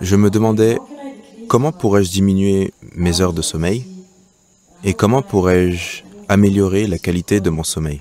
je me demandais comment pourrais-je diminuer mes heures de sommeil et comment pourrais-je améliorer la qualité de mon sommeil?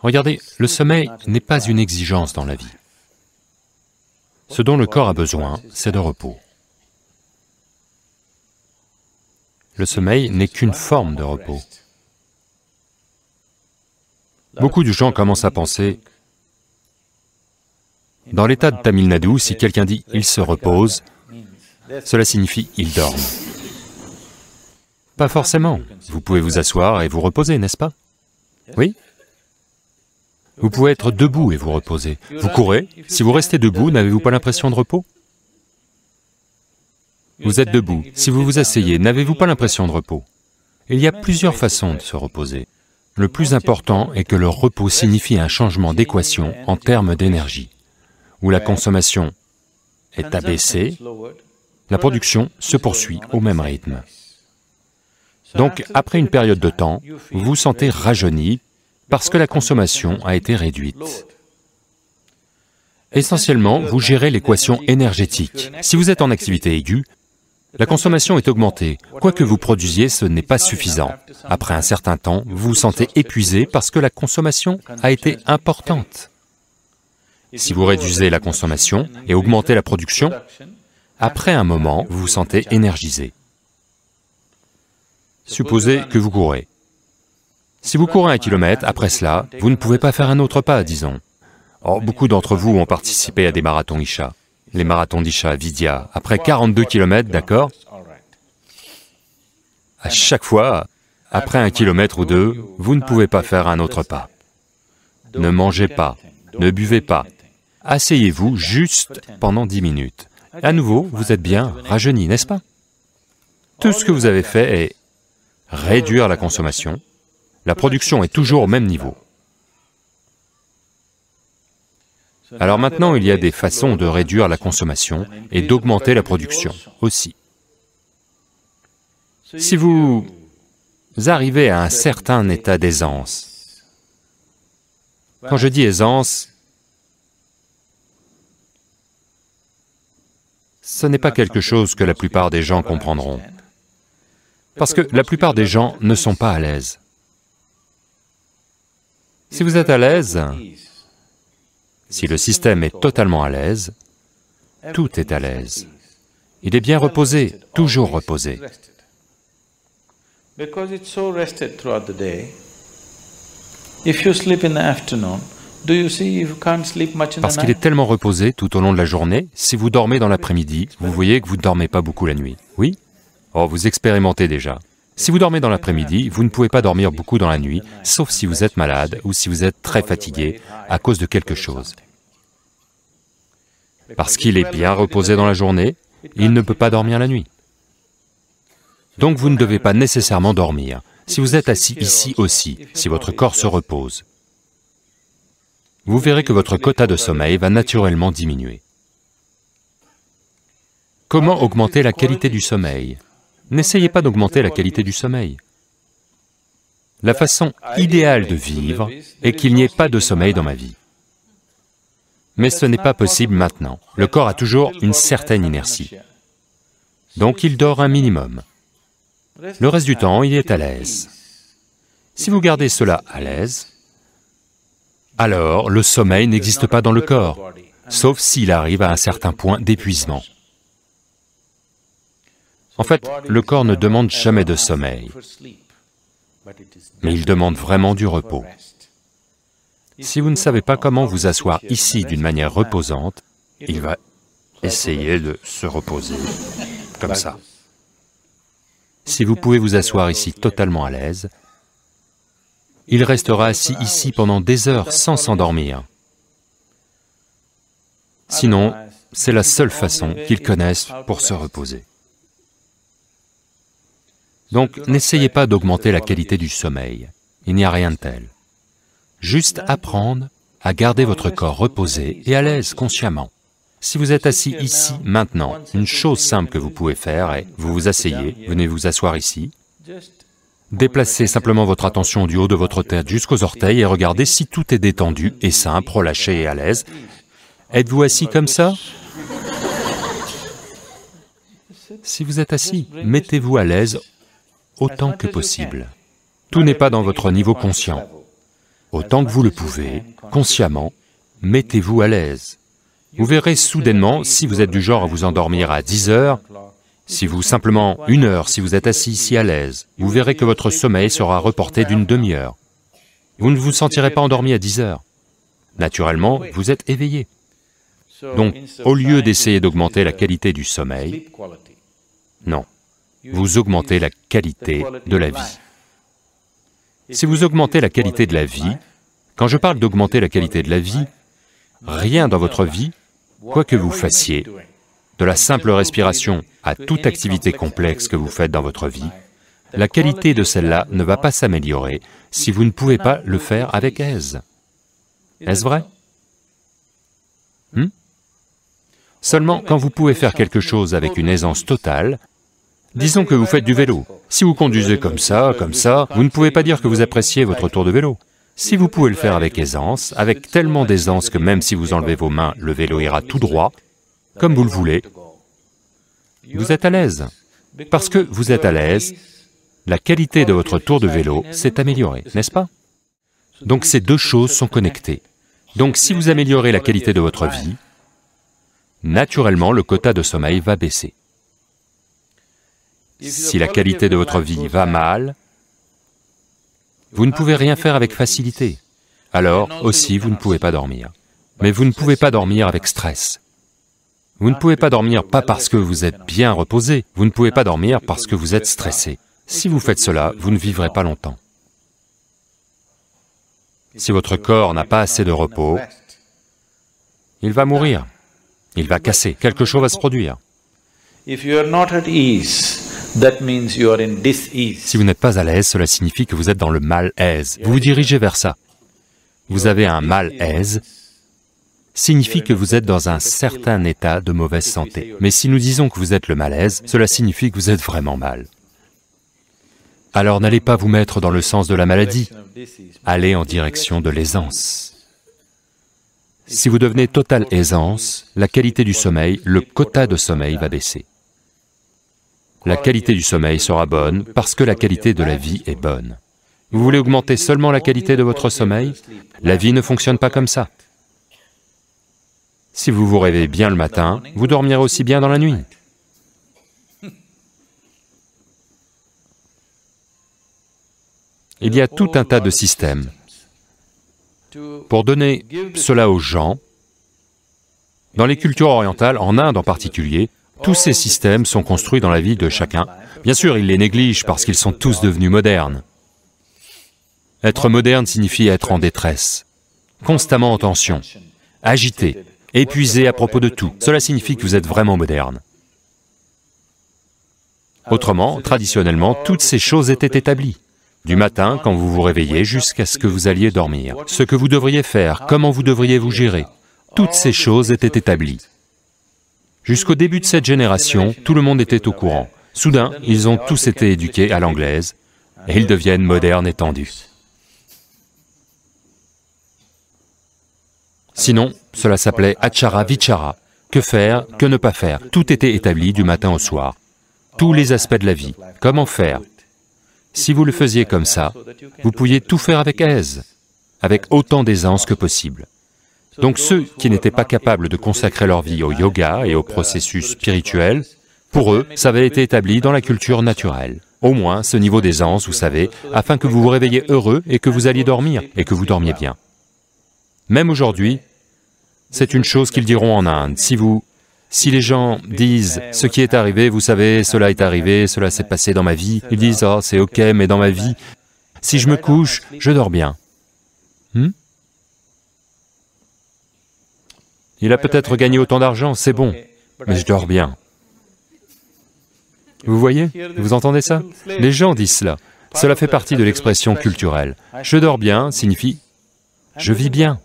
Regardez, le sommeil n'est pas une exigence dans la vie. Ce dont le corps a besoin, c'est de repos. Le sommeil n'est qu'une forme de repos. Beaucoup de gens commencent à penser, dans l'état de Tamil Nadu, si quelqu'un dit « il se repose », cela signifie « il dorme ». Pas forcément. Vous pouvez vous asseoir et vous reposer, n'est-ce pas? Oui? Vous pouvez être debout et vous reposer. Vous courez, si vous restez debout, n'avez-vous pas l'impression de repos? Vous êtes debout, si vous vous asseyez, n'avez-vous pas l'impression de repos? Il y a plusieurs façons de se reposer. Le plus important est que le repos signifie un changement d'équation en termes d'énergie, où la consommation est abaissée, la production se poursuit au même rythme. Donc, après une période de temps, vous vous sentez rajeuni parce que la consommation a été réduite. Essentiellement, vous gérez l'équation énergétique. Si vous êtes en activité aiguë, la consommation est augmentée. Quoi que vous produisiez, ce n'est pas suffisant. Après un certain temps, vous vous sentez épuisé parce que la consommation a été importante. Si vous réduisez la consommation et augmentez la production, après un moment, vous vous sentez énergisé. Supposez que vous courez. Si vous courez un kilomètre, après cela, vous ne pouvez pas faire un autre pas, disons. Or, beaucoup d'entre vous ont participé à des marathons Isha. Les marathons d'Isha, Vidya, après 42 kilomètres, d'accord? À chaque fois, après un kilomètre ou deux, vous ne pouvez pas faire un autre pas. Ne mangez pas, ne buvez pas. Asseyez-vous juste pendant dix minutes. À nouveau, vous êtes bien rajeuni, n'est-ce pas? Tout ce que vous avez fait est réduire la consommation, la production est toujours au même niveau. Alors maintenant, il y a des façons de réduire la consommation et d'augmenter la production aussi. Si vous arrivez à un certain état d'aisance, quand je dis aisance, ce n'est pas quelque chose que la plupart des gens comprendront, parce que la plupart des gens ne sont pas à l'aise. Si vous êtes à l'aise, si le système est totalement à l'aise, tout est à l'aise. Il est bien reposé, toujours reposé. Parce qu'il est tellement reposé tout au long de la journée, si vous dormez dans l'après-midi, vous voyez que vous ne dormez pas beaucoup la nuit. Oui? Oh, vous expérimentez déjà. Si vous dormez dans l'après-midi, vous ne pouvez pas dormir beaucoup dans la nuit, sauf si vous êtes malade ou si vous êtes très fatigué à cause de quelque chose. Parce qu'il est bien reposé dans la journée, il ne peut pas dormir la nuit. Donc vous ne devez pas nécessairement dormir. Si vous êtes assis ici aussi, si votre corps se repose, vous verrez que votre quota de sommeil va naturellement diminuer. Comment augmenter la qualité du sommeil? N'essayez pas d'augmenter la qualité du sommeil. La façon idéale de vivre est qu'il n'y ait pas de sommeil dans ma vie. Mais ce n'est pas possible maintenant. Le corps a toujours une certaine inertie. Donc il dort un minimum. Le reste du temps, il est à l'aise. Si vous gardez cela à l'aise, alors le sommeil n'existe pas dans le corps, sauf s'il arrive à un certain point d'épuisement. En fait, le corps ne demande jamais de sommeil, mais il demande vraiment du repos. Si vous ne savez pas comment vous asseoir ici d'une manière reposante, il va essayer de se reposer, comme ça. Si vous pouvez vous asseoir ici totalement à l'aise, il restera assis ici pendant des heures sans s'endormir. Sinon, c'est la seule façon qu'ils connaissent pour se reposer. Donc, n'essayez pas d'augmenter la qualité du sommeil, il n'y a rien de tel. Juste apprendre à garder votre corps reposé et à l'aise consciemment. Si vous êtes assis ici, maintenant, une chose simple que vous pouvez faire est, vous vous asseyez, venez vous asseoir ici, Déplacez simplement votre attention du haut de votre tête jusqu'aux orteils et regardez si tout est détendu et simple, relâché et à l'aise. Êtes-vous assis comme ça? Si vous êtes assis, mettez-vous à l'aise autant que possible. Tout n'est pas dans votre niveau conscient. Autant que vous le pouvez, consciemment, mettez-vous à l'aise. Vous verrez soudainement, si vous êtes du genre à vous endormir à 10 heures, si vous simplement une heure, si vous êtes assis ici à l'aise, vous verrez que votre sommeil sera reporté d'une demi-heure. Vous ne vous sentirez pas endormi à 10 heures. Naturellement, vous êtes éveillé. Donc, au lieu d'essayer d'augmenter la qualité du sommeil, non, vous augmentez la qualité de la vie. Si vous augmentez la qualité de la vie, quand je parle d'augmenter la qualité de la vie, rien dans votre vie, quoi que vous fassiez, de la simple respiration à toute activité complexe que vous faites dans votre vie, la qualité de celle-là ne va pas s'améliorer si vous ne pouvez pas le faire avec aise. Est-ce vrai? Hmm? Seulement, quand vous pouvez faire quelque chose avec une aisance totale, disons que vous faites du vélo. Si vous conduisez comme ça, comme ça, vous ne pouvez pas dire que vous appréciez votre tour de vélo. Si vous pouvez le faire avec aisance, avec tellement d'aisance que même si vous enlevez vos mains, le vélo ira tout droit, comme vous le voulez, vous êtes à l'aise. Parce que vous êtes à l'aise, la qualité de votre tour de vélo s'est améliorée, n'est-ce pas? Donc ces deux choses sont connectées. Donc si vous améliorez la qualité de votre vie, naturellement le quota de sommeil va baisser. Si la qualité de votre vie va mal, vous ne pouvez rien faire avec facilité. Alors aussi, vous ne pouvez pas dormir. Mais vous ne pouvez pas dormir avec stress. Vous ne pouvez pas dormir pas parce que vous êtes bien reposé, vous ne pouvez pas dormir parce que vous êtes stressé. Si vous faites cela, vous ne vivrez pas longtemps. Si votre corps n'a pas assez de repos, il va mourir, il va casser, quelque chose va se produire. Si vous n'êtes pas à l'aise, cela signifie que vous êtes dans le mal-aise. Vous vous dirigez vers ça. Vous avez un mal-aise, signifie que vous êtes dans un certain état de mauvaise santé. Mais si nous disons que vous êtes le malaise, cela signifie que vous êtes vraiment mal. Alors n'allez pas vous mettre dans le sens de la maladie, allez en direction de l'aisance. Si vous devenez totale aisance, la qualité du sommeil, le quota de sommeil va baisser la qualité du sommeil sera bonne parce que la qualité de la vie est bonne. Vous voulez augmenter seulement la qualité de votre sommeil? La vie ne fonctionne pas comme ça. Si vous vous réveillez bien le matin, vous dormirez aussi bien dans la nuit. Il y a tout un tas de systèmes. Pour donner cela aux gens, dans les cultures orientales, en Inde en particulier, tous ces systèmes sont construits dans la vie de chacun. Bien sûr, ils les négligent parce qu'ils sont tous devenus modernes. Être moderne signifie être en détresse, constamment en tension, agité, épuisé à propos de tout. Cela signifie que vous êtes vraiment moderne. Autrement, traditionnellement, toutes ces choses étaient établies. Du matin, quand vous vous réveillez, jusqu'à ce que vous alliez dormir. Ce que vous devriez faire, comment vous devriez vous gérer, toutes ces choses étaient établies. Jusqu'au début de cette génération, tout le monde était au courant. Soudain, ils ont tous été éduqués à l'anglaise, et ils deviennent modernes et tendus. Sinon, cela s'appelait achara vichara, que faire, que ne pas faire? Tout était établi du matin au soir. Tous les aspects de la vie, comment faire? Si vous le faisiez comme ça, vous pouviez tout faire avec aise, avec autant d'aisance que possible. Donc ceux qui n'étaient pas capables de consacrer leur vie au yoga et au processus spirituel, pour eux, ça avait été établi dans la culture naturelle. Au moins ce niveau d'aisance, vous savez, afin que vous vous réveilliez heureux et que vous alliez dormir, et que vous dormiez bien. Même aujourd'hui, c'est une chose qu'ils diront en Inde. Si vous... Si les gens disent « ce qui est arrivé, vous savez, cela est arrivé, cela s'est passé dans ma vie », ils disent « oh, c'est ok, mais dans ma vie, si je me couche, je dors bien. Hmm? Il a peut-être gagné autant d'argent, c'est bon, mais je dors bien. Vous voyez? Vous entendez ça? Les gens disent cela. Cela fait partie de l'expression culturelle. Je dors bien signifie je vis bien.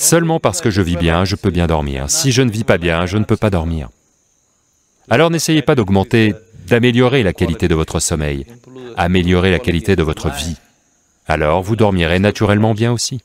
Seulement parce que je vis bien, je peux bien dormir. Si je ne vis pas bien, je ne peux pas dormir. Alors n'essayez pas d'augmenter d'améliorer la qualité de votre sommeil, améliorer la qualité de votre vie, alors vous dormirez naturellement bien aussi.